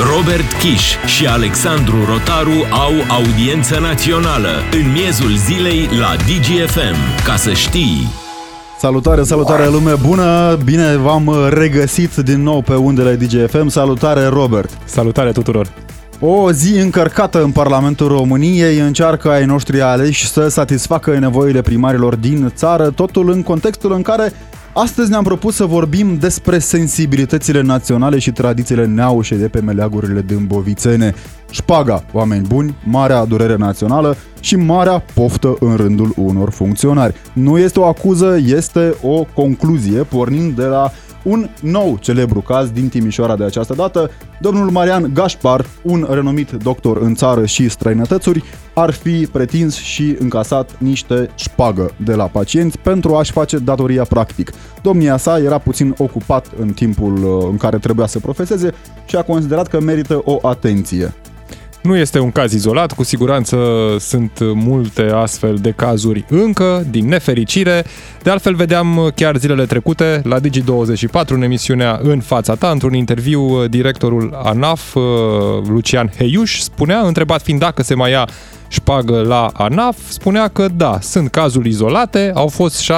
Robert Kiș și Alexandru Rotaru au audiență națională în miezul zilei la DGFM. Ca să știi... Salutare, salutare lume bună! Bine v-am regăsit din nou pe undele DGFM. Salutare Robert! Salutare tuturor! O zi încărcată în Parlamentul României încearcă ai noștri aleși să satisfacă nevoile primarilor din țară, totul în contextul în care Astăzi ne-am propus să vorbim despre sensibilitățile naționale și tradițiile neaușe de pe meleagurile dâmbovicene. Șpaga, oameni buni, marea durere națională și marea poftă în rândul unor funcționari. Nu este o acuză, este o concluzie pornind de la un nou celebru caz din Timișoara de această dată. Domnul Marian Gașpar, un renumit doctor în țară și străinătățuri, ar fi pretins și încasat niște șpagă de la pacienți pentru a-și face datoria practic. Domnia sa era puțin ocupat în timpul uh, în care trebuia să profeseze și a considerat că merită o atenție. Nu este un caz izolat, cu siguranță sunt multe astfel de cazuri încă, din nefericire. De altfel, vedeam chiar zilele trecute la Digi24, în emisiunea În fața ta, într-un interviu, directorul ANAF, uh, Lucian Heiuș, spunea, întrebat fiind dacă se mai ia șpagă la ANAF, spunea că da, sunt cazuri izolate, au fost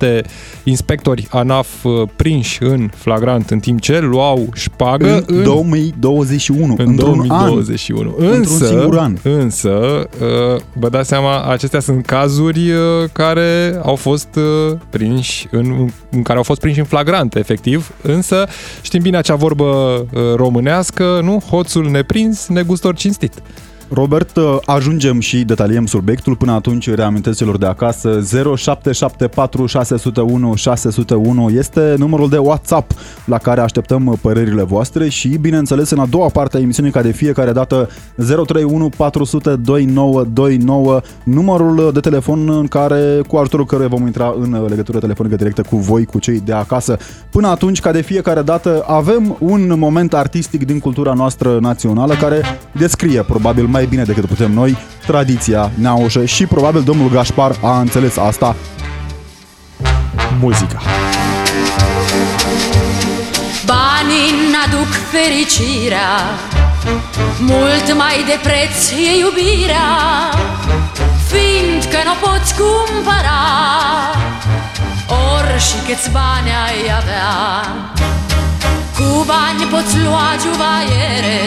6-7 inspectori ANAF uh, prinși în flagrant în timp ce luau șpagă în, în 2021, în într-un 2021. An, însă, într-un singur an. Însă, uh, vă dați seama, acestea sunt cazuri uh, care au fost prinși în, în care au fost prinși în flagrant, efectiv, însă știm bine acea vorbă românească, nu? Hoțul neprins, negustor cinstit. Robert, uh, ajungem și detaliem subiectul. Până atunci reamintesc celor de acasă 0774 601 601 este numărul de WhatsApp la care așteptăm părerile voastre și, bineînțeles, în a doua parte a emisiunii, ca de fiecare dată, 031 400 2929, numărul de telefon în care, cu ajutorul căruia vom intra în legătură telefonică directă cu voi, cu cei de acasă. Până atunci, ca de fiecare dată, avem un moment artistic din cultura noastră națională care descrie probabil mai bine decât putem noi tradiția neaușă și probabil domnul Gașpar a înțeles asta. Muzica. Banii n-aduc fericirea Mult mai de preț e iubirea Fiindcă nu poți cumpăra Ori și câți bani ai avea Cu bani poți lua juvaiere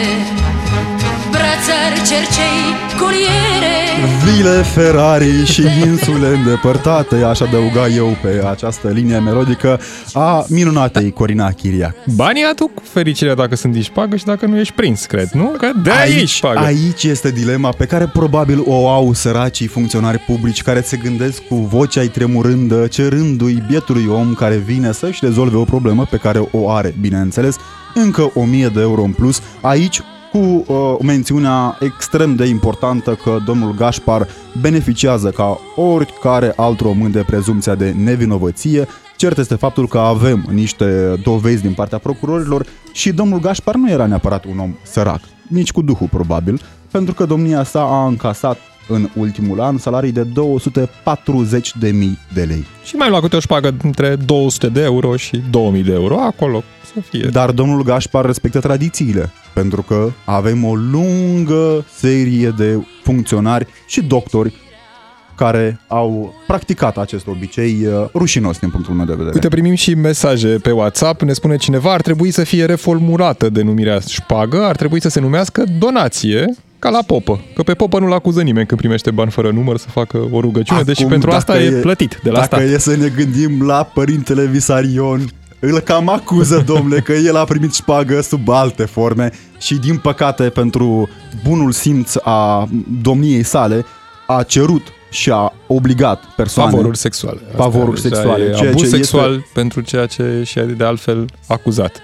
brățări, cercei, curiere Vile, Ferrari și insule îndepărtate Aș adăuga eu pe această linie melodică A minunatei Corina Chiriac Banii aduc fericirea dacă sunt din șpagă și dacă nu ești prins, cred, nu? Că de aici, aici șpagă. Aici este dilema pe care probabil o au săracii funcționari publici Care se gândesc cu vocea tremurândă Cerându-i bietului om care vine să-și rezolve o problemă pe care o are, bineînțeles încă 1000 de euro în plus. Aici cu uh, mențiunea extrem de importantă că domnul Gașpar beneficiază ca oricare alt român de prezumția de nevinovăție. Cert este faptul că avem niște dovezi din partea procurorilor și domnul Gașpar nu era neapărat un om sărac, nici cu duhul probabil, pentru că domnia sa a încasat în ultimul an salarii de 240 de mii de lei. Și mai lua câte o șpagă între 200 de euro și 2000 de euro, acolo să fie. Dar domnul Gașpar respectă tradițiile, pentru că avem o lungă serie de funcționari și doctori care au practicat acest obicei uh, rușinos din punctul meu de vedere. Uite, primim și mesaje pe WhatsApp, ne spune cineva, ar trebui să fie reformulată denumirea șpagă, ar trebui să se numească donație, ca la popă. Că pe popă nu-l acuză nimeni când primește bani fără număr să facă o rugăciune, deci Acum, deci pentru asta e, e plătit de la dacă stat. e să ne gândim la părintele Visarion, îl cam acuză, domnule, că el a primit șpagă sub alte forme și, din păcate, pentru bunul simț a domniei sale, a cerut și a obligat persoane... Favoruri sexuale. Favoruri sexuale. E ceea abuz ce sexual este... pentru ceea ce și de altfel acuzat.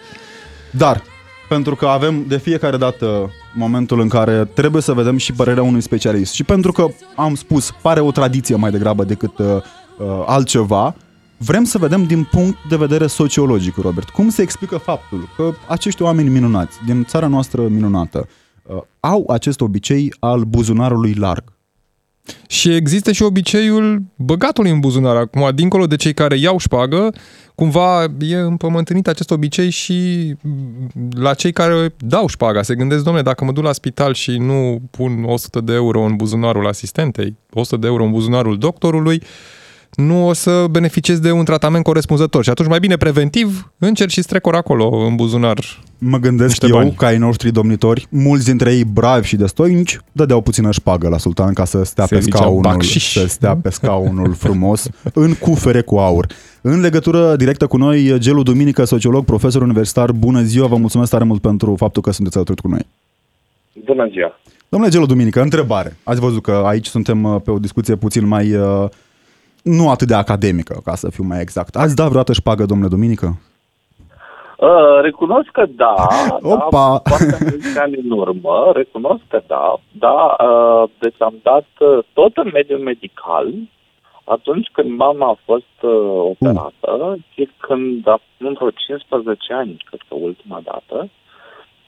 Dar, pentru că avem de fiecare dată momentul în care trebuie să vedem și părerea unui specialist și pentru că, am spus, pare o tradiție mai degrabă decât uh, uh altceva, Vrem să vedem din punct de vedere sociologic, Robert, cum se explică faptul că acești oameni minunați, din țara noastră minunată, uh, au acest obicei al buzunarului larg. Și există și obiceiul băgatului în buzunar. Acum, dincolo de cei care iau șpagă, cumva e împământenit acest obicei și la cei care dau șpaga. Se gândesc, domnule, dacă mă duc la spital și nu pun 100 de euro în buzunarul asistentei, 100 de euro în buzunarul doctorului, nu o să beneficiez de un tratament corespunzător. Și atunci mai bine preventiv încerc și strecor acolo în buzunar. Mă gândesc Niște eu, bani. ca ai noștri domnitori, mulți dintre ei bravi și destoinici, dădeau puțină șpagă la sultan ca să stea Se pe zicea scaunul, bacșiș. să stea pe scaunul frumos, în cufere cu aur. În legătură directă cu noi, Gelu Duminică, sociolog, profesor universitar, bună ziua, vă mulțumesc tare mult pentru faptul că sunteți alături cu noi. Bună ziua! Domnule Gelu Duminică, întrebare. Ați văzut că aici suntem uh, pe o discuție puțin mai, uh, nu atât de academică, ca să fiu mai exact. Ați dat vreodată șpagă, domnule Duminică? Uh, recunosc că da, Opa! da, foarte mulți ani în urmă, recunosc că da, da, uh, deci am dat uh, tot în mediul medical, atunci când mama a fost uh, operată, și când a nu vreo 15 ani, cred că ultima dată,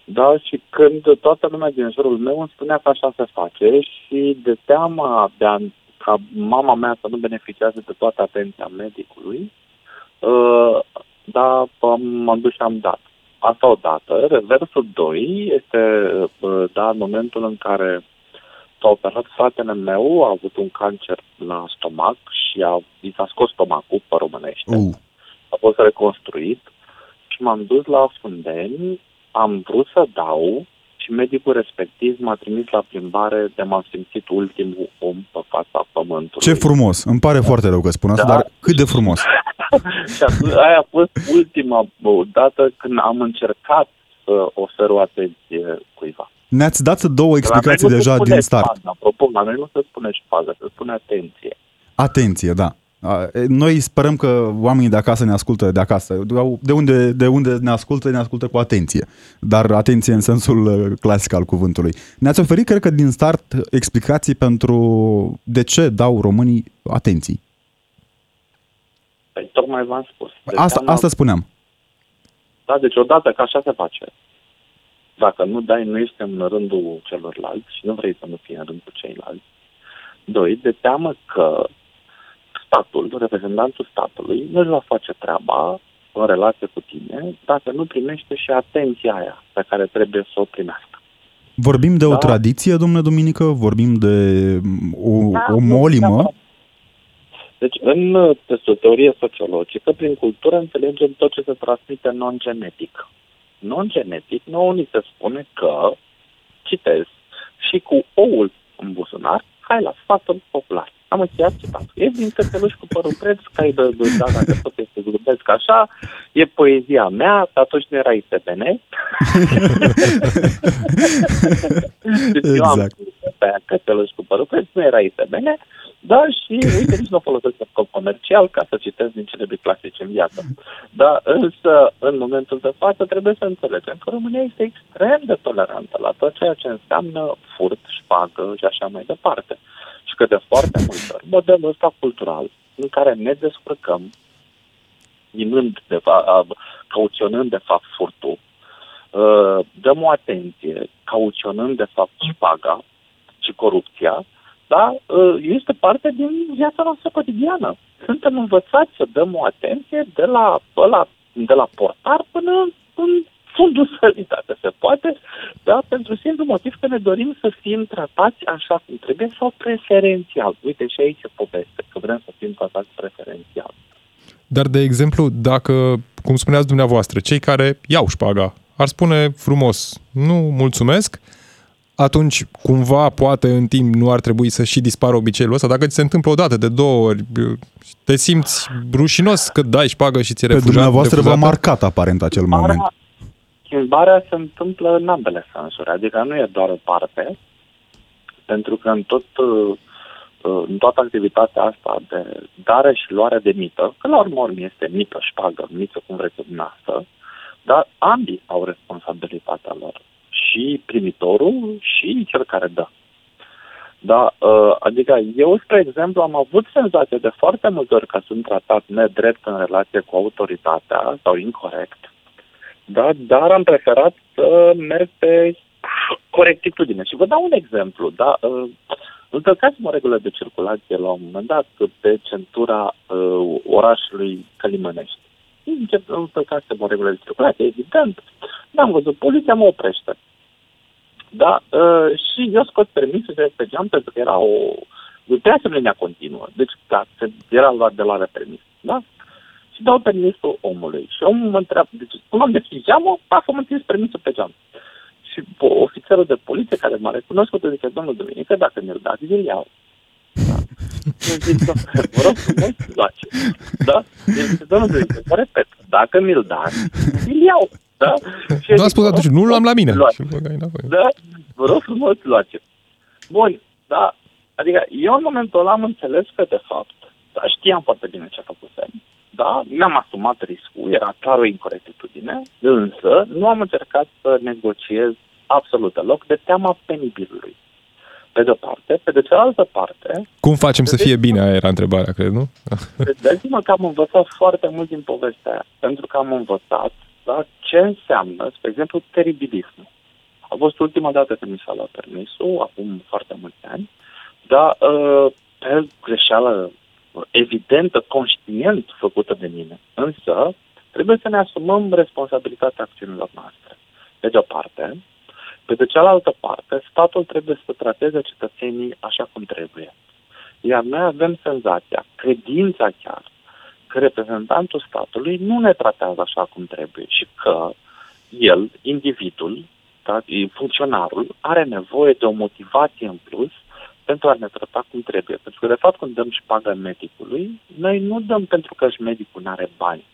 da, și când toată lumea din jurul meu îmi spunea că așa se face și de teama de a, ca mama mea să nu beneficiază de toată atenția medicului, uh, da, am- m-am dus și am dat. Asta o dată. Reversul 2 este, uh, da, în momentul în care s-a operat fratele meu, a avut un cancer la stomac și a, i s-a scos stomacul pe românește Uh, a fost reconstruit și m-am dus la Fundeni, am vrut să dau și medicul respectiv m-a trimis la plimbare de m-am simțit ultimul om pe fața pământului. ce frumos! Îmi pare foarte rău că spun asta, Da. dar cât de frumos! și atunci, aia a fost ultima bă, dată când am încercat să ofer o atenție cuiva. Ne-ați dat două La explicații noi nu se deja spune din start. Șpagă, apropo, la noi nu se spune șpagă, se spune atenție. Atenție, da. A, e, Noi sperăm că oamenii de acasă ne ascultă de acasă. De unde, de unde ne ascultă, ne ascultă cu atenție. Dar atenție în sensul uh, clasic al cuvântului. Ne-ați oferit, cred că, din start explicații pentru de ce dau românii atenții. Păi, tocmai v-am spus. Deci Asta, am- asta spuneam. Da, deci odată că așa se face. Dacă nu dai, nu ești în rândul celorlalți și nu vrei să nu fii în rândul ceilalți. Doi, de teamă că statul, reprezentantul statului, nu își va face treaba în relație cu tine dacă nu primește și atenția aia pe care trebuie să o primească. Vorbim de o Da. tradiție, domnule Duminică? Vorbim de mm, o, Da, o nu molimă? neapărat. Deci, în uh, teorie sociologică, prin cultură, înțelegem tot ce se transmite non-genetic. Non-genetic, nouă ni se spune că, citez, și cu oul în buzunar, hai la sfatul popular. Am încheiat citatul. E din cățeluș cu părul preț, ca e de, de da, dacă tot este glumesc așa, e poezia mea, că atunci nu era ITBN. deci eu am Exact. pe aia cățeluș cu părul preț, nu era ITBN, da, și uite, nici nu o folosesc în scop comercial ca să citesc din cele clasice în viață. Da, însă, în momentul de față, trebuie să înțelegem că România este extrem de tolerantă la tot ceea ce înseamnă furt, șpagă și așa mai departe. Și că de foarte multe ori, modelul ăsta cultural, în care ne descurcăm, minând, de fa- cauționând de fapt furtul, uh, dăm o atenție, cauționând de fapt șpaga și corupția, da, uh, este parte din viața noastră cotidiană. Suntem învățați să dăm o atenție de la, ăla, de la portar până în fundul sălii, dacă se poate, da, pentru simplu motiv că ne dorim să fim tratați așa cum trebuie sau preferențial. Uite, și aici e poveste, că vrem să fim tratați preferențial. Dar, de exemplu, dacă, cum spuneați dumneavoastră, cei care iau șpaga ar spune frumos, nu mulțumesc, atunci cumva poate în timp nu ar trebui să și dispară obiceiul ăsta. Dacă ți se întâmplă o dată, de două ori, te simți rușinos că dai șpagă și ți-e Pe refuzat. dumneavoastră v-a refuzată? marcat aparent acel moment. Schimbarea, schimbarea se întâmplă în ambele sensuri, adică nu e doar o parte, pentru că în tot uh, uh, în toată activitatea asta de dare și luare de mită, că la urmă urmă este mită, șpagă, mită, cum vreți dumneavoastră, dar ambii au responsabilitatea lor. Și primitorul și cel care dă. Da, uh, adică eu, spre exemplu, am avut senzația de foarte multe ori că sunt tratat nedrept în relație cu autoritatea sau incorrect, da, dar am preferat să merg pe corectitudine. Și vă dau un exemplu. Da, uh, Încălcasem o regulă de circulație la un moment dat pe centura uh, orașului Călimănești. Încălcasem o regulă de circulație, evident. N-am văzut, poliția mă oprește. Da? Uh, și eu scot permisul de pe geam pentru că era o... Trebuia să linia continuă. Deci, da, era luat de la permis. Da? Și dau permisul omului. Și omul mă întreabă, deci, cum am deschis geamul, pac, am întins permisul pe geam. Și ofițerul de poliție care m-a recunoscut, zice, domnul Duminică, dacă mi-l dați, vi iau. Da. zic, vă rog frumos, luați. Da? Zice, domnul Duminică, vă repet, dacă mi-l dați, vi iau. Da? Și nu a spus atunci, nu l-am la mine. Da? Vă rog frumos, luați. Bun, da. Adică eu în momentul ăla am înțeles că, de fapt, da, știam foarte bine ce a făcut semn. Da, mi-am asumat riscul, era clar o incorectitudine, însă nu am încercat să negociez absolut deloc de teama penibilului. Pe de o parte, pe de cealaltă parte... Cum facem să fie bine, aia era întrebarea, cred, nu? Dați-mă că am învățat foarte mult din povestea aia, pentru că am învățat da, ce înseamnă, spre exemplu, teribilismul. A fost ultima dată când mi s-a luat permisul, acum foarte mulți ani, dar uh, pe greșeală evidentă, conștient făcută de mine. Însă, trebuie să ne asumăm responsabilitatea acțiunilor noastre. Pe de o parte, pe de cealaltă parte, statul trebuie să trateze cetățenii așa cum trebuie. Iar noi avem senzația, credința chiar, că reprezentantul statului nu ne tratează așa cum trebuie și că el, individul, da, funcționarul, are nevoie de o motivație în plus pentru a ne trata cum trebuie. Pentru că, de fapt, când dăm șpagă medicului, noi nu dăm pentru că și medicul nu are bani.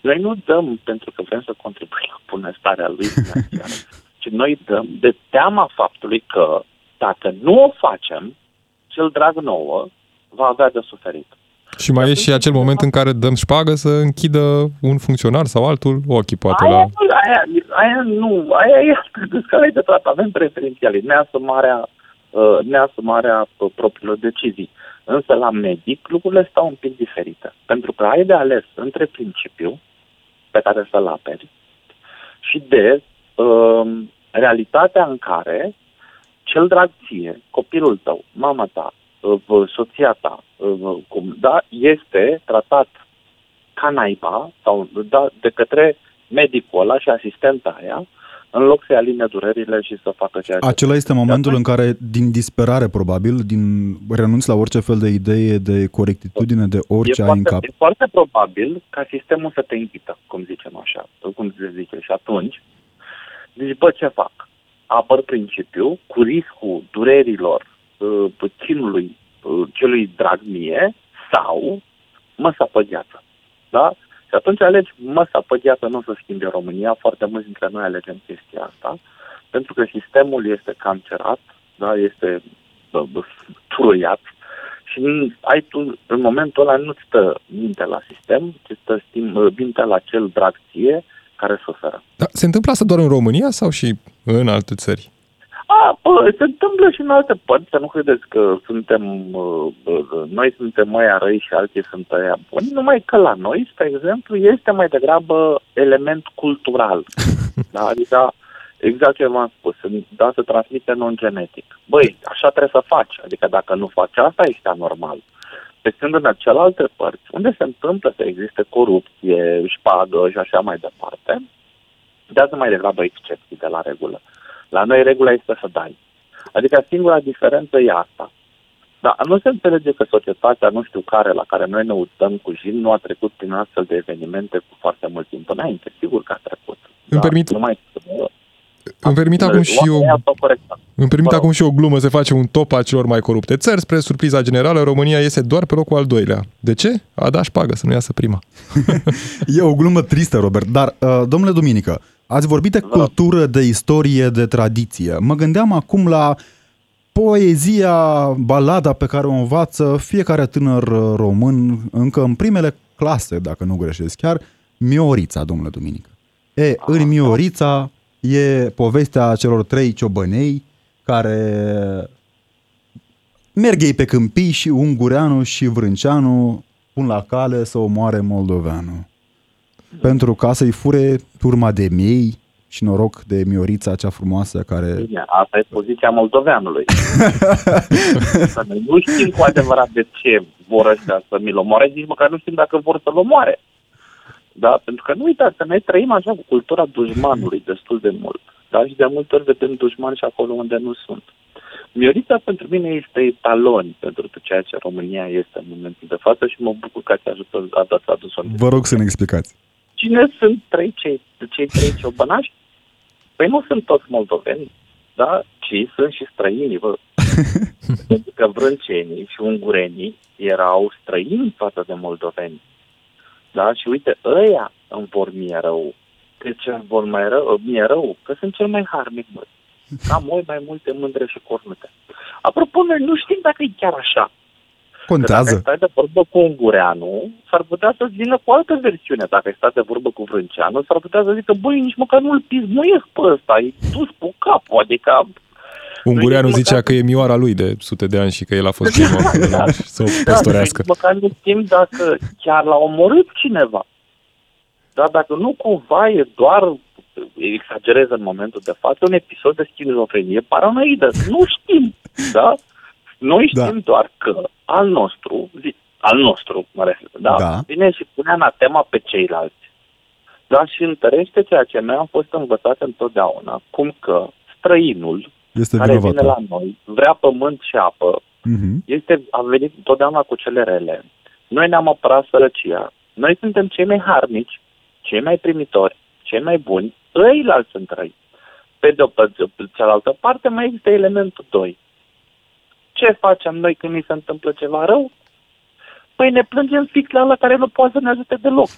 Noi nu dăm pentru că vrem să contribuim la bunăstarea lui financiară, ci noi dăm de teama faptului că dacă nu o facem, cel drag nouă va avea de suferit. Și mai e și acel moment în care dăm șpagă să închidă un funcționar sau altul ochii, poate aia, la... Aia, aia nu, aia e scala de tratament preferențial, neasumarea, uh, neasumarea uh, propriilor decizii. Însă la medic lucrurile stau un pic diferite, pentru că ai de ales între principiu pe care să-l aperi și de uh, realitatea în care cel drag ție, copilul tău, mama ta, uh, soția ta, uh, cum, da, este tratat ca naiba sau da, de către medicul ăla și asistenta aia, în loc să-i aline durerile și să facă ceea ce... Acela este momentul în care, din disperare probabil, din renunți la orice fel de idee de corectitudine, de orice e ai foarte, în cap. E foarte probabil ca sistemul să te invită, cum zicem așa, cum se zice. Și atunci, deci, bă, ce fac? Apăr principiul cu riscul durerilor uh, chinului uh, celui drag mie sau măsa pe gheață. Da? Și atunci alegi măsa pe gheață, nu o să schimbe România, foarte mulți dintre noi alegem chestia asta, pentru că sistemul este cancerat, da? este bă, bă, turuiat și ai tu, în momentul ăla nu-ți stă minte la sistem, ci stă minte la cel drag ție, care suferă. Da, se întâmplă asta doar în România sau și în alte țări? A, bă, se întâmplă și în alte părți, să nu credeți că suntem, bă, noi suntem mai răi și alții sunt aia buni, numai că la noi, spre exemplu, este mai degrabă element cultural. da? Adică, exact ce v-am spus, da, se transmite non-genetic. Băi, așa trebuie să faci, adică dacă nu faci asta, este anormal. Pe când în celelalte părți, unde se întâmplă să existe corupție, șpagă și așa mai departe, dează mai degrabă excepții de la regulă. La noi regula este să dai. Adică singura diferență e asta. Dar nu se înțelege că societatea, nu știu care, la care noi ne uităm cu jin, nu a trecut prin astfel de evenimente cu foarte mult timp înainte. Sigur că a trecut. Îmi permit, numai... îmi permit acum și eu... Îmi permit acum și o glumă să face un top a celor mai corupte țări. Spre surpriza generală, România iese doar pe locul al doilea. De ce? A dat șpagă să nu iasă prima. e o glumă tristă, Robert. Dar, uh, domnule Duminică, Ați vorbit de cultură, de istorie, de tradiție. Mă gândeam acum la poezia, balada pe care o învață fiecare tânăr român încă în primele clase, dacă nu greșesc chiar, Miorița, domnule Duminică. E, în Miorița e povestea celor trei ciobănei care merg ei pe câmpii și Ungureanu și Vrânceanu pun la cale să omoare Moldoveanu pentru ca să-i fure turma de miei și noroc de Miorița, cea frumoasă care... Bine, asta e poziția moldoveanului. Să noi nu știm cu adevărat de ce vor ăștia să mi-l omoare, nici măcar nu știm dacă vor să-l omoare. Da? Pentru că nu uitați că noi trăim așa cu cultura dușmanului destul de mult. Da? Și de multe ori vedem dușmani și acolo unde nu sunt. Miorița pentru mine este etalon pentru ceea ce România este în momentul de față și mă bucur că ați ajutat, ați adus-o. Vă rog să ne explicați. Cine sunt trei, cei, cei trei ciobănași? Păi nu sunt toți moldoveni, da? ci sunt și străini, bă. Pentru că vrâncenii și ungurenii erau străini față de moldoveni. Da? Și uite, ăia îmi vor mie rău. De ce îmi vor mai rău, mie rău? Că sunt cel mai harnic, bă. Am oi mai multe mândre și cornute. Apropo, noi nu știm dacă e chiar așa. Contează. Dacă stai de vorbă cu ungureanu, s-ar putea să vină cu altă versiune. Dacă stai de vorbă cu vrânceanu, s-ar putea să zică, băi, nici măcar nu-l pismuiesc pe ăsta, e dus cu capul, adică... Ungureanu nici zicea măcar- că e mioara lui de sute de ani și că el a fost primul Da. să o Da, păstorească. nici măcar nu știm dacă chiar l-a omorât cineva. Da, dacă nu cumva e doar, exagerez în momentul de față, un episod de schizofrenie paranoidă. Nu știm, da? Noi Da. știm doar că al nostru, zi- al nostru, mă refer, da, Da. vine și pune anatema pe ceilalți. Da, și întărește ceea ce noi am fost învățați întotdeauna, cum că străinul Este care vine vinovat. la noi, vrea pământ și apă, Mhm. este, a venit întotdeauna cu cele rele. Noi ne-am apărat sărăcia. Noi suntem cei mai harnici, cei mai primitori, cei mai buni, ăilalți sunt răi. Pe de o pe de cealaltă parte mai există elementul 2. Ce facem noi când ni se întâmplă ceva rău? Păi ne plângem fix la ăla care nu poate să ne ajute deloc.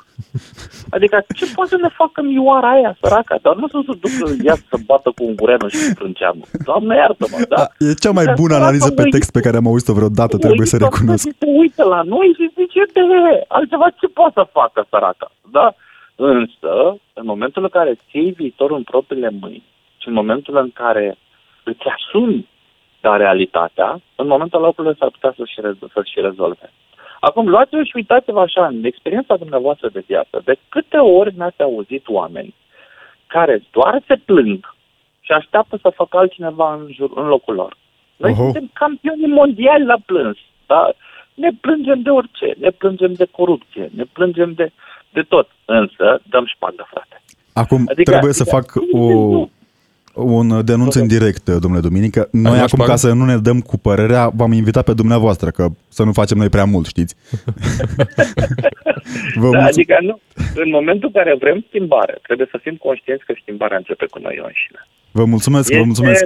Adică ce poate să ne facă mioara aia, săraca? Dar nu să se ducă ea să bată cu un gureanu și cu frânceanu. Doamne iartă-mă, da? Da, e cea mai Dar bună săraca analiză pe uită- text pe care am auzit-o vreodată, trebuie să uită, recunosc. Se uită la noi și zice, de altceva ce poate să facă săraca, da? Însă, în momentul în care îți iei viitorul în propriile mâini și în momentul în care îți asumi da, realitatea, în momentul ăla lucrurile s-ar putea să-și, rezo- să-și rezolve. Acum, luați-vă și uitați-vă așa, în experiența dumneavoastră de viață, de câte ori n-ați auzit oameni care doar se plâng și așteaptă să facă altcineva în, jur, în locul lor. Noi Oho. suntem campioni mondiali la plâns, da? Ne plângem de orice, ne plângem de corupție, ne plângem de, de tot, însă dăm șpagă, frate. Acum Adică- trebuie să adică- fac o, un denunț în direct, domnule Duminică. Noi luat acum, șpagă? ca să nu ne dăm cu părerea, v-am invitat pe dumneavoastră, că să nu facem noi prea mult, știți? Vă Da, mulțumesc. adică nu, în momentul în care vrem schimbare, trebuie să fim conștienți că schimbarea începe cu noi înșine. Vă mulțumesc, vă mulțumesc.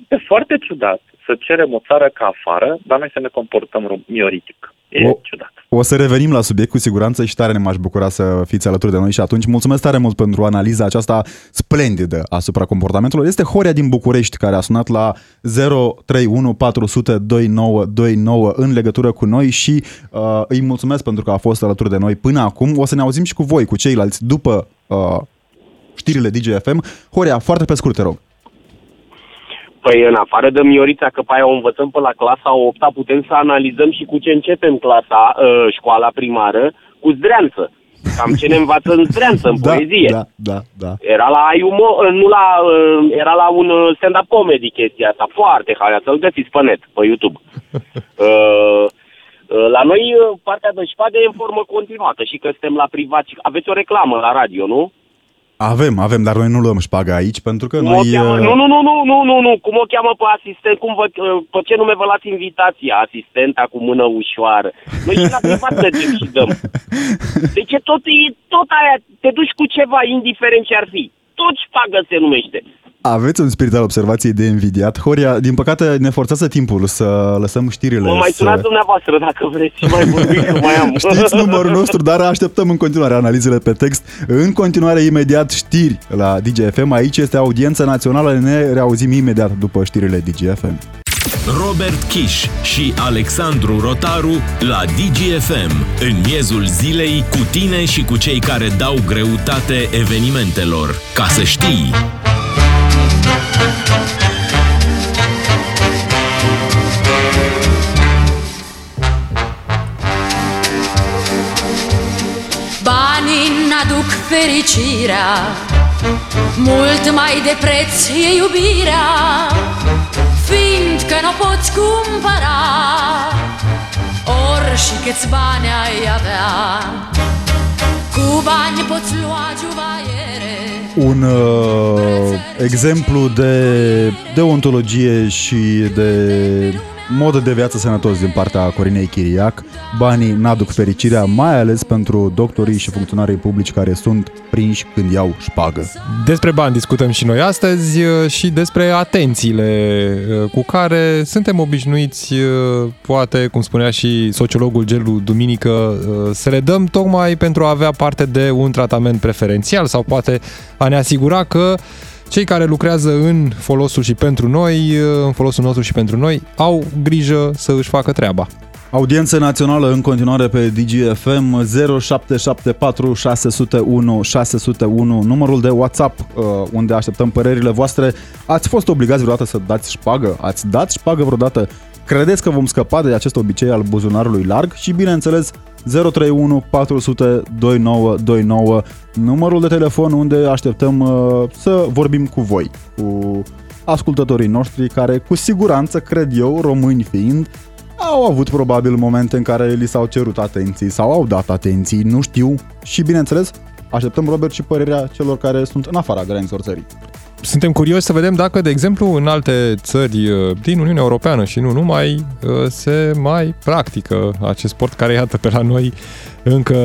Este foarte ciudat să cerem o țară ca afară, dar noi să ne comportăm ro- mioritic. E O- ciudat. O să revenim la subiect cu siguranță și tare ne m-aș bucura să fiți alături de noi și atunci mulțumesc tare mult pentru analiza aceasta splendidă asupra comportamentului. Este Horia din București care a sunat la 031 400 2929 în legătură cu noi și uh, îi mulțumesc pentru că a fost alături de noi până acum. O să ne auzim și cu voi, cu ceilalți, după uh, știrile DGFM. Horia, foarte pe scurt, te rog. Păi în afară de Miorița, că pe aia o învățăm pe la clasa 8 putem să analizăm și cu ce începem clasa, uh, școala primară, cu zdreanță. Cam ce ne învață în zdreanță, în da, poezie. da, da, da. Era la Iumo, nu la, uh, era la un uh, stand-up comedy chestia asta, foarte haia, să-l găsiți pe net, pe YouTube. Uh, uh, la noi uh, partea de șpagă e în formă continuată și că suntem la privat și aveți o reclamă la radio, nu? Avem, avem, dar noi nu luăm șpaga aici pentru că Cum noi... o cheamă? uh, Nu, nu, nu, nu, nu, nu, nu, cum o cheamă pe asistent, cum vă, uh, pe ce nume vă luați invitația, asistenta cu mână ușoară. Noi și la privat mergem și dăm. Deci e tot, e tot aia, te duci cu ceva, indiferent ce ar fi. Tot șpagă se numește. Aveți un spirit al observației de invidiat. Horia, din păcate ne forțează timpul să lăsăm știrile. Mă mai să... sunați dumneavoastră dacă vreți și mai vorbim, că mai am. Știți numărul nostru, dar așteptăm în continuare analizele pe text. În continuare, imediat, știri la DGFM. Aici este audiența națională. Ne reauzim imediat după știrile DGFM. Robert Kiș și Alexandru Rotaru la DGFM, în miezul zilei, cu tine și cu cei care dau greutate evenimentelor. Ca să știi! Banii n-aduc fericirea Mult mai de preț e iubirea. Fiindcă n-o poți cumpăra Ori și câți bani ai avea. Cu bani poți lua juvaiere Un uh, exemplu de deontologie și de mod de viață sănătos din partea Corinei Chiriac. Banii n-aduc fericirea, mai ales pentru doctorii și funcționarii publici care sunt prinși când iau șpagă. Despre bani discutăm și noi astăzi uh, și despre atențiile uh, cu care suntem obișnuiți, uh, poate, cum spunea și sociologul Gelu Duminică, să le dăm tocmai pentru a avea parte de un tratament preferențial sau poate a ne asigura că cei care lucrează în folosul și pentru noi, în folosul nostru și pentru noi, au grijă să își facă treaba. Audiență națională în continuare pe DGFM 0774 601 601, numărul de WhatsApp uh, unde așteptăm părerile voastre. Ați fost obligați vreodată să dați șpagă? Ați dat șpagă vreodată? Credeți că vom scăpa de acest obicei al buzunarului larg? Și bineînțeles 031 400 2929, numărul de telefon unde așteptăm uh, să vorbim cu voi, cu ascultătorii noștri care cu siguranță, cred eu, români fiind, au avut probabil momente în care li s-au cerut atenții sau au dat atenții, nu știu. Și bineînțeles, așteptăm, Robert, și părerea celor care sunt în afara granițelor țării. Suntem curioși să vedem dacă, de exemplu, în alte țări uh, din Uniunea Europeană și nu numai, uh, se mai practică acest sport care, iată, pe la noi încă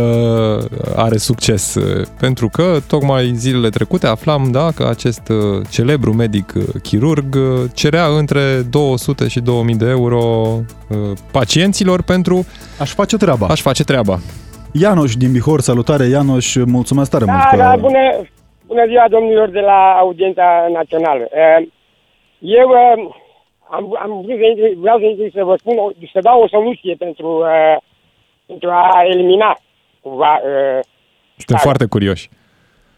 are succes. Uh, pentru că, tocmai zilele trecute, aflam da, că acest celebru medic chirurg cerea între 200 și 2000 de euro pacienților pentru... Aș face treaba. Aș face treaba. Ianoș din Bihor, salutare Ianoș, mulțumesc tare Da, mult că... da, bună, bună ziua domnilor de la Audiența Națională. Eh, Eu eh, am, am vrut să intri, vreau să, intri să vă spun, o- să dau o soluție pentru, eh, pentru a elimina cumva eh, Suntem Hai. foarte curioși.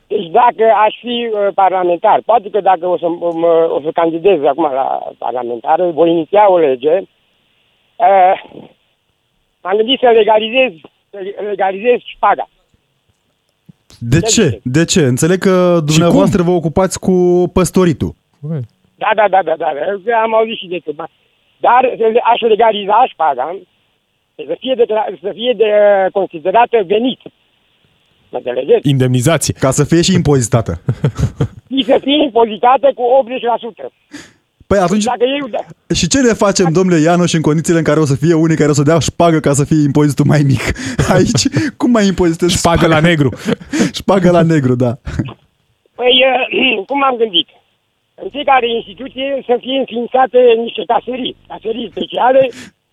Deci dacă aș fi uh, parlamentar, poate că dacă o să, mă, o să candidez acum la parlamentar, voi iniția o lege, uh, am gândit să legalizez, să legalizez șpaga. De ce? De ce? Înțeleg că dumneavoastră vă ocupați cu păstoritul. Băi, Da, da, da, da, da, da. am auzit și de ceva. Dar să le- aș legaliza șpaga să fie, de, să fie de, considerată venit. Mă înțelegeți? Indemnizație. Ca să fie și impozitată. Și să fie impozitată cu 80%. Păi atunci, Dacă eu, da, și ce ne facem, domnule Ianoș, în condițiile în care o să fie unii care o să dea șpagă ca să fie impozitul mai mic? Aici, cum mai impozitezi Șpagă la negru. Șpagă la negru, da. Păi, uh, cum am gândit? În fiecare instituție să fie înființate niște caserii, caserii speciale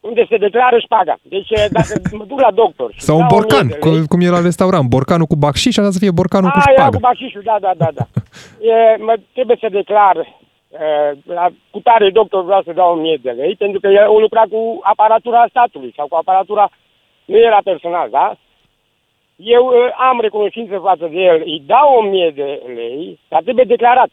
unde se declară șpaga. Deci uh, dacă mă duc la doctor și Sau un dau borcan, 1000 de lei- cu- cum e la restaurant. Borcanul cu bacșiș, așa să fie borcanul cu A, era șpagă. cu baxișul, da, da, da, da. E, mă, trebuie să declar uh, la, cu tare doctor vreau să dau 1000 de lei, pentru că el o lucra cu aparatura statului sau cu aparatura, nu era personal, da? Eu uh, am recunoștință față de el, îi dau 1000 de lei, dar trebuie declarat.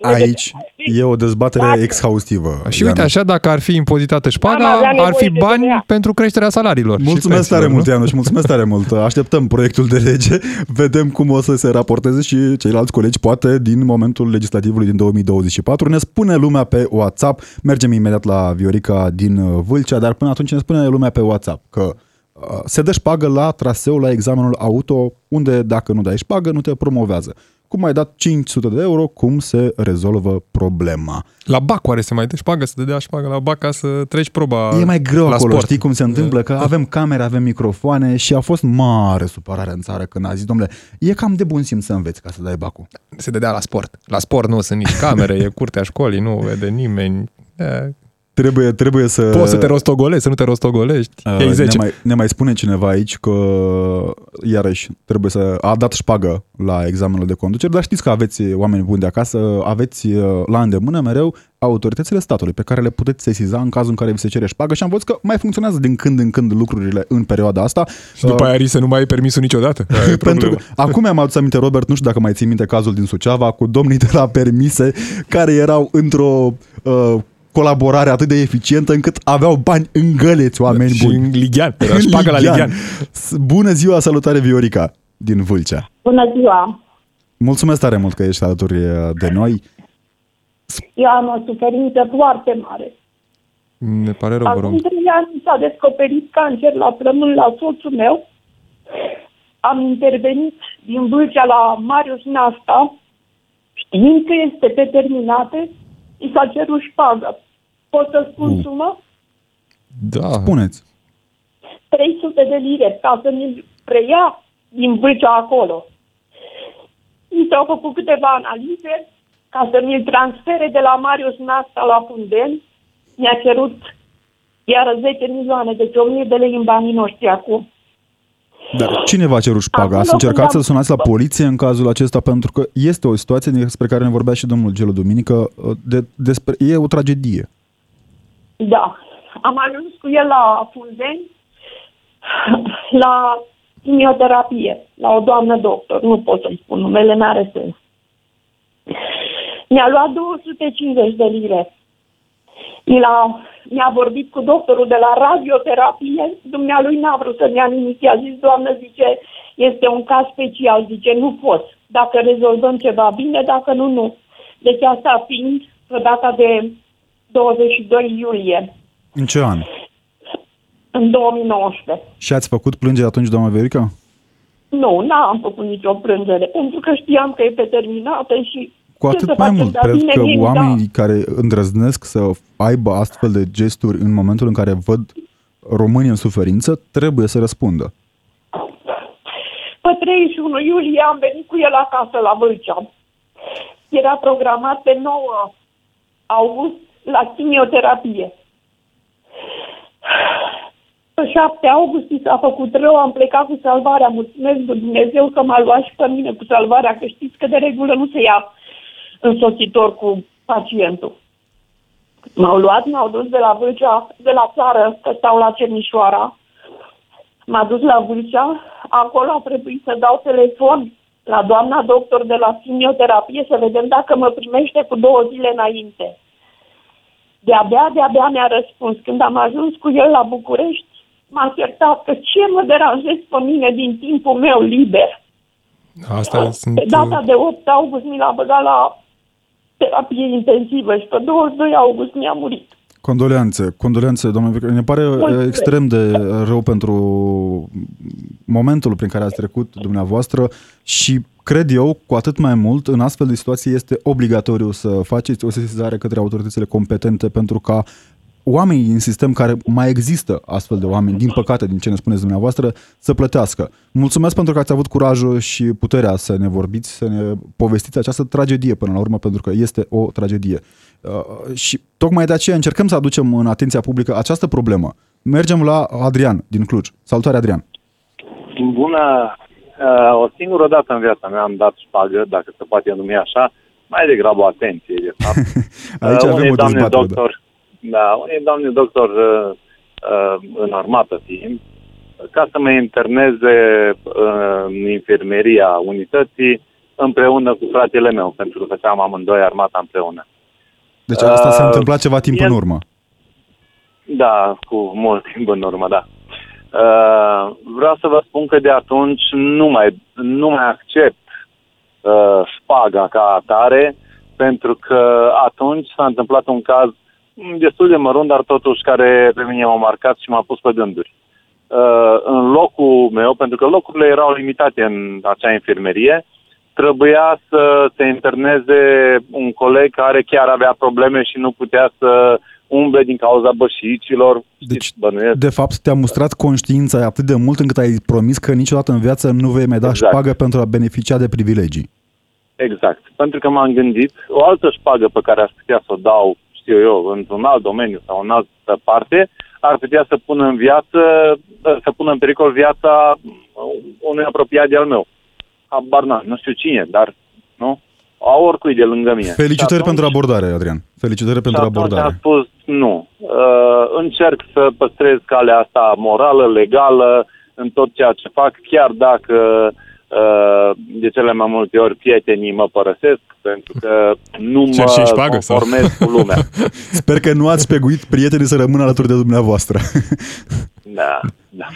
Păi, Aici e o dezbatere Dacă- exhaustivă. Și uite, Ianoș. așa, dacă ar fi impozitată Am șpaga, avea ar nevoie fi de bani DNA. pentru creșterea salariilor. și Mulțumesc pensiilor, tare mult, nu? Ianoș, mulțumesc tare mult. Așteptăm proiectul de lege, vedem cum o să se raporteze și ceilalți colegi, poate din momentul legislativului din 2024. Ne spune lumea pe WhatsApp, mergem imediat la Viorica din uh, Vâlcea, dar până atunci ne spune lumea pe WhatsApp că uh, se dă șpagă la traseu, la examenul auto, unde dacă nu dai șpagă, nu te promovează. Cum ai dat 500 de euro, cum se rezolvă problema? La BAC oare se mai dă șpagă, să te dea șpagă la BAC ca să treci proba E mai greu la acolo, sport. știi cum se întâmplă? Că avem camere, avem microfoane și a fost mare supărare în țară când a zis, domnule, e cam de bun simț să înveți ca să dai bacul. Se dădea la sport. La sport nu sunt nici camere, e curtea școlii, nu vede nimeni. E, Trebuie, trebuie să... Poți să te rostogolești, să nu te rostogolești. Uh, Ei ne, 10. mai, ne mai spune cineva aici că, iarăși, trebuie să... A dat șpagă la examenul de conducere, dar știți că aveți oameni buni de acasă, aveți uh, la îndemână mereu autoritățile statului pe care le puteți sesiza în cazul în care vi se cere șpagă și am văzut că mai funcționează din când în când lucrurile în perioada asta. Și după aia risc să nu mai ai permisul niciodată. Aia e Pentru problema. că, acum mi-am adus aminte, Robert, nu știu dacă mai ții minte cazul din Suceava cu domnii de la permise care erau într-o uh, colaborare atât de eficientă încât aveau bani în găleți, oameni și buni. în Ligian. Era șpagă la Ligian. S- Bună ziua, salutare Viorica din Vâlcea. Bună ziua! Mulțumesc tare mult că ești alături uh, de noi. Eu am o suferință foarte mare. Ne pare rău, vă Acum rog. trei ani s-a descoperit cancer la plămân la soțul meu. Am intervenit din Vâlcea la Marius Nasta, știind că este determinată, i s-a cerut șpagă. Pot să spun Mm. sumă? Da, Spuneți. 300 de lire ca să mi preia din Vâlcea acolo. Mi s-au făcut câteva analize ca să mi-l transfere de la Marius Nasta la Fundeni. Mi-a cerut iară 10 milioane, deci 1000 de lei în banii noștri acum. Dar cine v-a cerut șpaga? Acolo Ați încercat când să am- sunați la poliție în cazul acesta? Pentru că este o situație despre care ne vorbea și domnul Gelu Duminică. uh, De, despre, e o tragedie. Da. Am ajuns cu el la Fundeni, la chimioterapie, la o doamnă doctor. Nu pot să-i spun numele, n-are sens. Mi-a luat 250 de lire. Mi l-a, mi-a vorbit cu doctorul de la radioterapie, dumnealui n-a vrut să-mi ia nimic, i-a zis, doamnă, zice, este un caz special, zice, nu pot. Dacă rezolvăm ceva bine, dacă nu, nu. Deci asta fiind pe data de 22 iulie În ce an? în 2019. Și ați făcut plângere atunci, doamna Verica? Nu, n-am făcut nicio plângere, pentru că știam că e pe terminată și Cu ce atât să mai facem, mult. dar Cred bine, că bine, oamenii da. care îndrăznesc să aibă astfel de gesturi în momentul în care văd români în suferință, trebuie să răspundă. Pe 31 iulie am venit cu el acasă la Vâlcea. Era programat pe 9 august la chimioterapie. Pe 7 august i s-a făcut rău, am plecat cu salvarea. Mulțumesc lui Dumnezeu că m-a luat și pe mine cu salvarea, că știți că de regulă nu se ia însoțitor cu pacientul. M-au luat, m-au dus de la Vâlcea, de la țară, că stau la Cernișoara. M-a dus la Vâlcea, acolo a trebuit să dau telefon la doamna doctor de la simioterapie să vedem dacă mă primește cu două zile înainte. De-abia, de-abia mi-a răspuns. Când am ajuns cu el la București, m-a certat că ce mă deranjez pe mine din timpul meu liber. Astea sunt... Pe data de 8 august mi l-a băgat la terapie intensivă și pe 22 august mi-a murit. Condoleanțe, condoleanțe, domnule Victor. Ne pare uh, Mulțumesc. extrem de rău pentru momentul prin care ați trecut dumneavoastră și cred eu, cu atât mai mult, în astfel de situații este obligatoriu să faceți o sesizare către autoritățile competente pentru ca oamenii din sistem care mai există astfel de oameni, din păcate, din ce ne spuneți dumneavoastră, să plătească. Mulțumesc pentru că ați avut curajul și puterea să ne vorbiți, să ne povestiți această tragedie până la urmă, pentru că este o tragedie. Uh, și tocmai de aceea încercăm să aducem în atenția publică această problemă. Mergem la Adrian din Cluj. Salutare, Adrian! Bună! Uh, o singură dată în viața mea am dat șpagă, dacă se poate numi așa, mai degrabă atenție, de fapt. Aici Uh, avem unei o doamne dezbatere. Da. doctor, da, unei doamne doctor uh, uh, în armată fiind, ca să mă interneze uh, în infirmeria unității împreună cu fratele meu, pentru că făceam amândoi armata împreună. Deci asta s-a Uh, întâmplat ceva timp el- în urmă. Da, cu mult timp în urmă, da. Uh, vreau să vă spun că de atunci nu mai, nu mai accept uh, șpaga ca atare, pentru că atunci s-a întâmplat un caz mm, destul de mărunt, dar totuși care pe mine m-a marcat și m-a pus pe gânduri. Uh, în locul meu, pentru că locurile erau limitate în acea infirmerie, trebuia să se interneze un coleg care chiar avea probleme și nu putea să umble din cauza bășicilor. Deci, Știți, bănuiesc. de fapt, te-a mustrat conștiința atât de mult încât ai promis că niciodată în viață nu vei mai da Exact. șpagă pentru a beneficia de privilegii. Exact. Pentru că m-am gândit, o altă șpagă pe care aș putea să o dau, știu eu, într-un alt domeniu sau în altă parte, ar putea să pună în viață, să pună în pericol viața unui apropiat de-al meu. Habar n-am, nu știu cine, dar, nu? A oricui de lângă mine. Felicitări Și pentru abordare, Adrian. Felicitări pentru și atunci abordare. am spus nu. Uh, încerc să păstrez calea asta morală, legală, în tot ceea ce fac, chiar dacă Uh, de cele mai multe ori prietenii mă părăsesc pentru că nu Cer și mă șpagă, sau? conformez cu lumea. Sper că nu ați peguit prietenii să rămână alături de dumneavoastră. Da, da.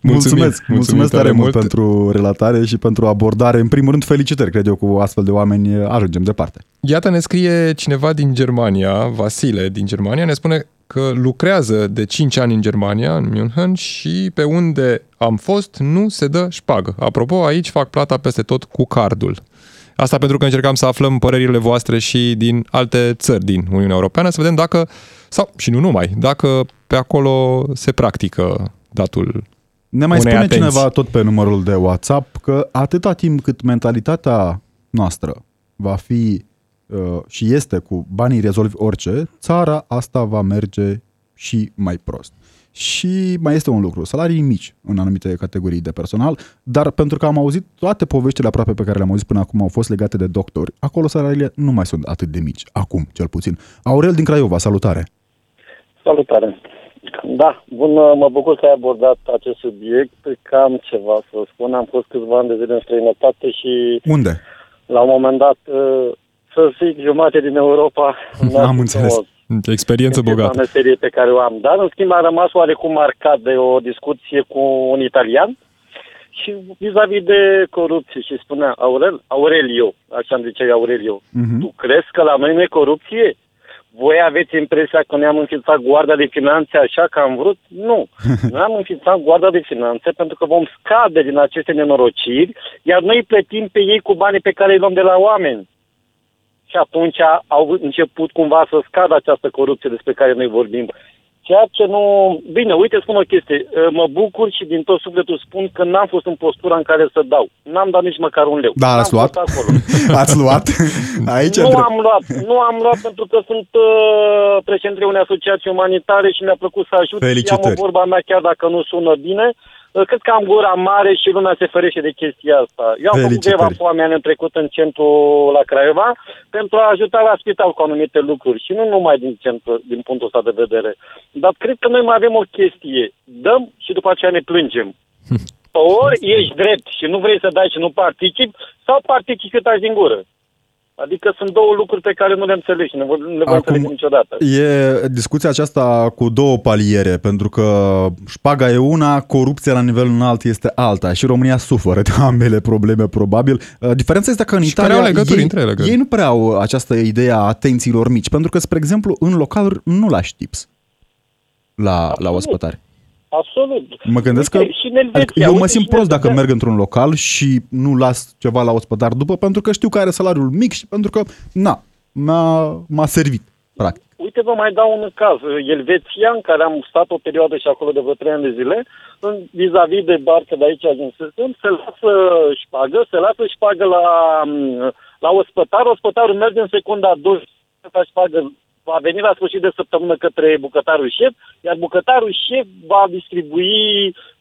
Mulțumesc, mulțumesc tare mult mult. pentru relatare și pentru abordare. În primul rând, felicitări, cred eu, cu astfel de oameni ajungem departe. Iată ne scrie cineva din Germania, Vasile din Germania, ne spune că lucrează de 5 ani în Germania, în München, și pe unde am fost nu se dă șpagă. Apropo, aici fac plata peste tot cu cardul. Asta pentru că încercam să aflăm părerile voastre și din alte țări din Uniunea Europeană, să vedem dacă, sau și nu numai, dacă pe acolo se practică datul Ne mai unei spune atenții. cineva tot pe numărul de WhatsApp că atâta timp cât mentalitatea noastră va fi uh, și este cu banii rezolvi orice, țara asta va merge și mai prost. Și mai este un lucru, salarii mici în anumite categorii de personal, dar pentru că am auzit toate poveștile aproape pe care le-am auzit până acum au fost legate de doctori, acolo salariile nu mai sunt atât de mici, acum cel puțin. Aurel din Craiova, salutare! Salutare! Da, bun, mă bucur că ai abordat acest subiect, că am ceva să vă spun. Am fost câțiva ani de zile în străinătate și Unde? la un moment dat, uh, să zic, jumate din Europa... Am înțeles. Experiență bogată. meserie pe care o am. Dar, în schimb, am rămas oarecum marcat de o discuție cu un italian și vis-a-vis de corupție și spunea Aurel, Aurelio, așa îmi zicea Aurelio, Mhm. tu crezi că la noi nu e corupție? Voi aveți impresia că ne-am înființat guarda de finanțe așa că am vrut? Nu. Noi am înființat guarda de finanțe pentru că vom scade din aceste nenorociri, iar noi îi plătim pe ei cu banii pe care îi luăm de la oameni. Și atunci au început cumva să scadă această corupție despre care noi vorbim. Ceea ce nu... Bine, uite, spun o chestie. Mă bucur și din tot sufletul spun că n-am fost în postura în care să dau. N-am dat nici măcar un leu. Da, N-am ați luat? fost acolo. Ați luat? Aici nu întreb. am luat, nu am luat pentru că sunt uh, președintele unei asociații umanitare și mi-a plăcut să ajut. Și am o Felicitări. vorba mea, chiar dacă nu sună bine, uh, cred că am gura mare și lumea se ferește de chestia asta. Eu am făcut Felicitări. câteva foame anul trecut în centru la Craiova pentru a ajuta la spital cu anumite lucruri și nu numai din centru, din punctul ăsta de vedere. Dar cred că noi mai avem o chestie. Dăm și după aceea ne plângem. Ori ești drept și nu vrei să dai și nu participi, sau participi cât ai din gură. Adică sunt două lucruri pe care nu le înțelegi și nu le vom Acum- înțelege niciodată. E discuția aceasta cu două paliere, pentru că șpaga e una, corupția la nivel înalt este alta și România suferă de ambele probleme, probabil. Uh, Diferența este că în Și care Italia au legături ei, între ele, cred. ei nu prea au această idee a atențiilor mici, pentru că, spre exemplu, în localuri nu lași tips la, la ospătare. Absolut. Mă gândesc că Uite, și în Elveția, adică eu mă uite, simt și în prost dacă Elveția. merg într-un local și nu las ceva la ospătar după, pentru că știu că are salariul mic și pentru că, na, m-a, m-a servit, practic. Uite, vă mai dau un caz. Elveția, în care am stat o perioadă și acolo de vreo trei ani de zile, în, vis-a-vis de barcă de aici ajunsesem, se lasă șpagă, se lasă șpagă la, m, la ospătar, ospătarul merge în secunda a doua, și șpagă va veni la sfârșit de săptămână către bucătarul șef, iar bucătarul șef va distribui,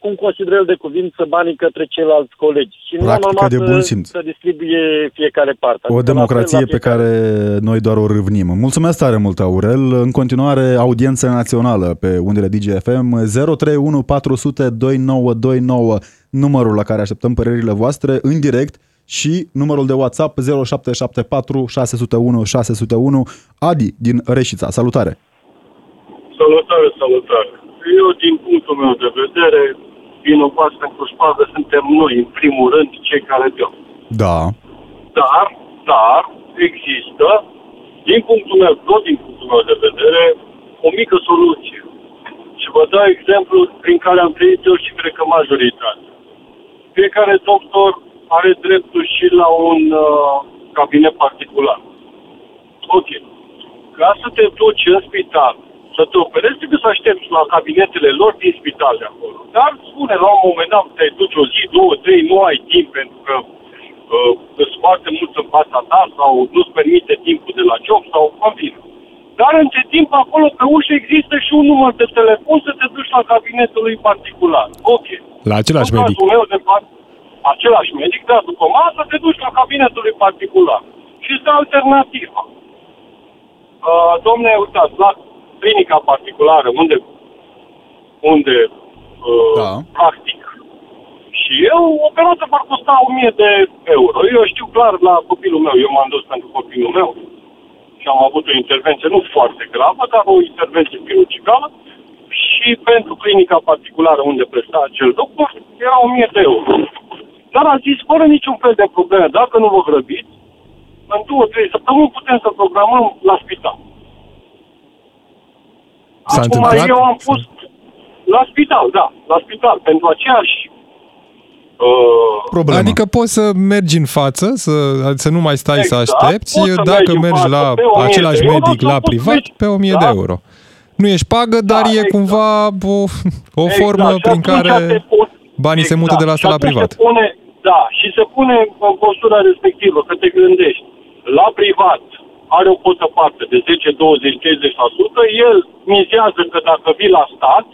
cum consideră el de cuvință, banii către ceilalți colegi. Și nu Practica normal de să- bun simț. Să distribuie fiecare parte. O Adică la fel democrație la pe fiecare. care noi doar o râvnim. Mulțumesc tare mult, Aurel. În continuare, audiență națională pe undele DGFM 031 400 2929, numărul la care așteptăm părerile voastre în direct și numărul de WhatsApp 0774 601 601. Adi din Reșița, salutare! Salutare, salutare. Eu, din punctul meu de vedere, vinovați pentru șpagă suntem noi, în primul rând, cei care dăm. Da. Dar, dar, există, din punctul meu, tot din punctul meu de vedere, o mică soluție. Și vă dau exemplu prin care am trăit eu și cred că majoritatea. Fiecare doctor are dreptul și la un uh, cabinet particular. Ok. Ca să te duci în spital, să te operezi, trebuie să aștepți la cabinetele lor din spital de acolo. Dar spune, la un moment dat te duci o zi, două, trei, nu ai timp pentru că uh, sunt foarte mult în fața ta sau nu-ți permite timpul de la job sau în fine. Dar între timp acolo pe ușă există și un număr de telefon să te duci la cabinetul lui particular. Ok. La același În medic. cazul meu de part, același medic, dar după masă te duci la cabinetul lui particular. Și este alternativa. Uh, domne, uitați, la clinica particulară, unde, unde uh, Da. practic și Și eu, operația va costa 1000 de euro. Eu știu clar la copilul meu, eu m-am dus pentru copilul meu și am avut o intervenție nu foarte gravă, dar o intervenție chirurgicală și pentru clinica particulară unde presta acel doctor era 1000 de euro. Dar a zis, fără niciun fel de probleme, dacă nu vă grăbiți, în două, trei săptămâni putem să programăm la spital. S-a Acum întâmplat? eu am fost la spital, da, la spital, pentru aceeași uh, Problema. Adică poți să mergi în față, să, să nu mai stai să Exact, aștepți, poți să dacă mergi în mergi față la pe 1000 același de euro medic sau la poți să privat, mergi- pe 1000 da. de euro. Nu ești pagă, dar e exact. cumva o, o Exact. formă Și prin atunci care se pun- banii se mută de la Și asta la atunci privat. Se pune, da, și se pune în postura respectivă, că te gândești, la privat are o cotă parte de 10, 20, 50%, el mizează că dacă vii la stat,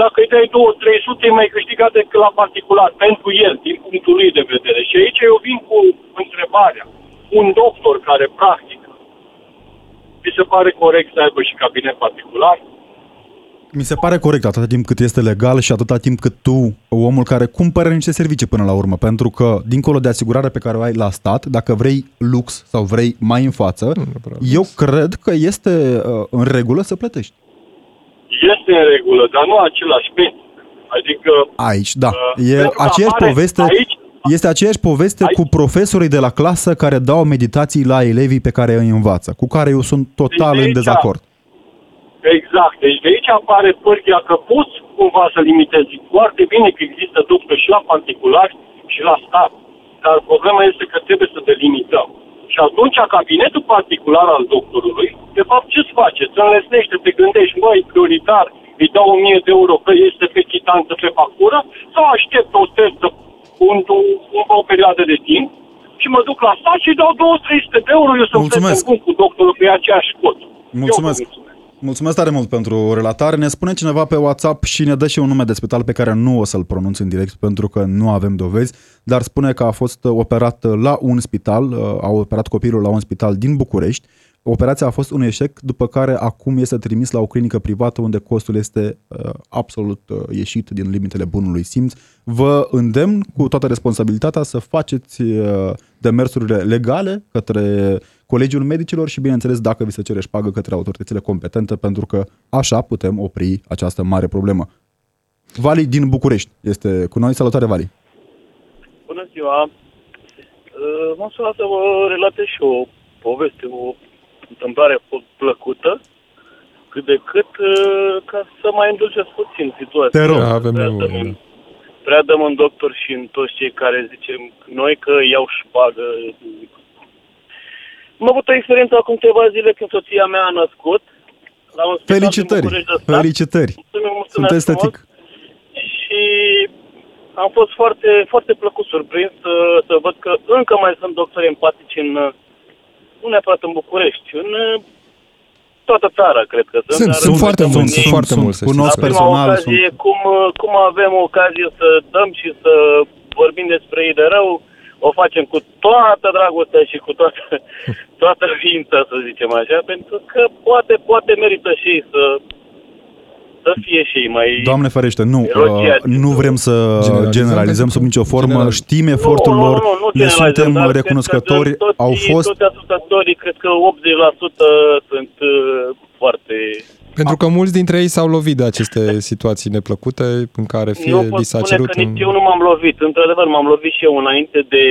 dacă îi dai 2 300 e mai câștigat decât la particular, pentru el, din punctul lui de vedere. Și aici eu vin cu întrebarea. Un doctor care practică, vi se pare corect să aibă și cabinet particular? Mi se pare corect atâta timp cât este legal și atâta timp cât tu, omul care cumpără niște servicii până la urmă, pentru că dincolo de asigurarea pe care o ai la stat, dacă vrei lux sau vrei mai în față, eu cred că este uh, în regulă să plătești. Este în regulă, dar nu același medic. Adică Aici, da. Uh, E pentru că aceeași apare poveste, aici- este aceeași poveste cu profesorii de la clasă care dau meditații la elevii pe care îi învață, cu care eu sunt total Deci de în aici- dezacord. Exact. Deci de aici apare pârghia că poți cumva să limitezi. Foarte bine că există doctori și la particulari și la stat. Dar problema este că trebuie să delimităm. Și atunci cabinetul particular al doctorului, de fapt ce-ți face? Îți înlesnește, te gândești, măi, prioritar, îi dau 1000 de euro că este pe chitanță pe factură sau aștept o testă un, un, o perioadă de timp și mă duc la stat și îi dau 200 de euro, eu sunt Mulțumesc. prieten bun cu doctorul pe aceeași cot. Mulțumesc. Eu vă Mulțumesc tare mult pentru relatare. Ne spune cineva pe WhatsApp și ne dă și un nume de spital pe care nu o să-l pronunț în direct pentru că nu avem dovezi, dar spune că a fost operat la un spital, uh, a operat copilul la un spital din București. Operația a fost un eșec, după care acum este trimis la o clinică privată unde costul este uh, absolut uh, ieșit din limitele bunului simț. Vă îndemn cu toată responsabilitatea să faceți uh, demersurile legale către Colegiul Medicilor și, bineînțeles, dacă vi se cere șpagă către autoritățile competente, pentru că așa putem opri această mare problemă. Vali din București este cu noi. Salutare, Vali! Bună ziua! Uh, M-am sunat să vă relatez și o poveste, o întâmplare fo- plăcută, cât de cât, uh, ca să mai îndulceți puțin situația. Te rog. Da, avem Prea nevoie. dăm în- Prea dăm în doctor și în toți cei care zicem noi că iau șpagă. Am avut o experiență acum câteva zile când soția mea a născut. La un spital din Felicitări! București de stat. Felicitări! Mulțumim, mulțumesc Sunt estetic. frumos. Și am fost foarte, foarte plăcut surprins să, să văd că încă mai sunt doctori empatici în, nu neapărat în București, în uh, toată țara, cred că sunt. Sunt, dar sunt în foarte România. mulți, sunt foarte mulți, să Cunosc știți. La prima personal, ocazie, cum, uh, cum avem ocazie să dăm și să vorbim despre ei de rău, o facem cu toată dragostea și cu toată, toată ființa, să zicem așa, pentru că poate, poate merită și ei să, să fie și ei mai... Doamne ferește, nu, Elogiați. uh, nu vrem să Generalizăm, generalizăm pentru sub că nicio formă, general- știm efortul nu, nu, lor, nu, nu le generalizăm, suntem dar cred că recunoscători, de toți, au fost Toți ascultătorii, cred că 80% sunt uh, foarte... Pentru că mulți dintre ei s-au lovit de aceste situații neplăcute în care fie nu pot li s-a spune cerut că nici un... eu nu m-am lovit. Într-adevăr, m-am lovit și eu înainte de,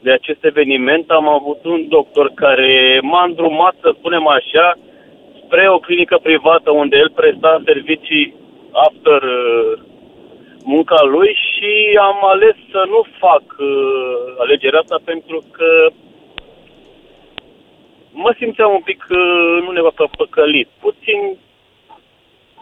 de acest eveniment. Am avut un doctor care m-a îndrumat, să spunem așa, spre o clinică privată unde el presta servicii after uh, munca lui și am ales să nu fac uh, alegerea asta pentru că mă simțeam un pic uh, nu neapărat păcălit, puțin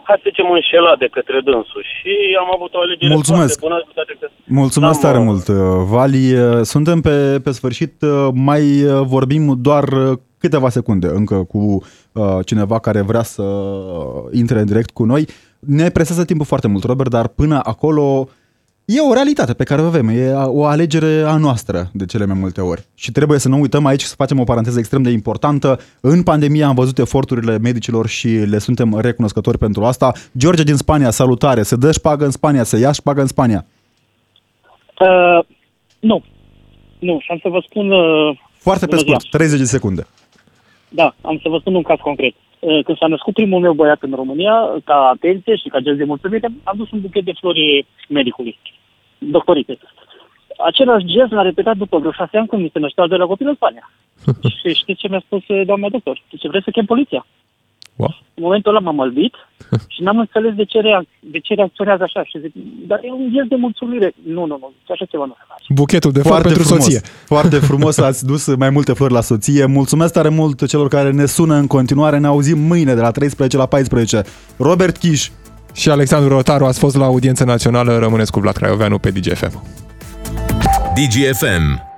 hai să zicem înșelat de către dânsul și am avut o alegere Mulțumesc. foarte bună cu toate că Mulțumesc n-am, tare uh, mult, uh, Vali. Uh, Suntem pe, pe sfârșit, uh, mai uh, vorbim doar uh, câteva secunde încă cu uh, cineva care vrea să uh, intre în direct cu noi. Ne presează timpul foarte mult, Robert, dar până acolo e o realitate pe care o avem, e o alegere a noastră de cele mai multe ori. Și trebuie să nu uităm aici să facem o paranteză extrem de importantă. În pandemie am văzut eforturile medicilor și le suntem recunoscători pentru asta. George din Spania, salutare, se dă șpagă în Spania, se ia șpagă în Spania. Uh, nu. Nu, și am să vă spun... Uh, Foarte pe bună ziua. scurt, 30 de secunde. Da, am să vă spun un caz concret. Uh, Când s-a născut primul meu băiat în România, ca atenție și ca gest de mulțumire, am dus un buchet de flori medicului, doctorite. Același gest l-a repetat după vreo șase ani când mi se năștea al doilea copil în Spania. și știți ce mi-a spus uh, doamna doctor? Ce vreți să chem poliția? Wow. În momentul ăla m-am albit și n-am înțeles de ce, reac- de ce reacționează așa. Și zic, dar e un gest de mulțumire. Nu, nu, nu, așa ceva nu se face. Buchetul de flori pentru frumos. soție. Foarte frumos ați dus mai multe flori la soție. Mulțumesc tare mult celor care ne sună în continuare. Ne auzim mâine de la 13 la 14. Robert Chiș. Și Alexandru Rotaru ați fost la audiență națională. Rămâneți cu Vlad Craioveanu pe DGFM. DGFM.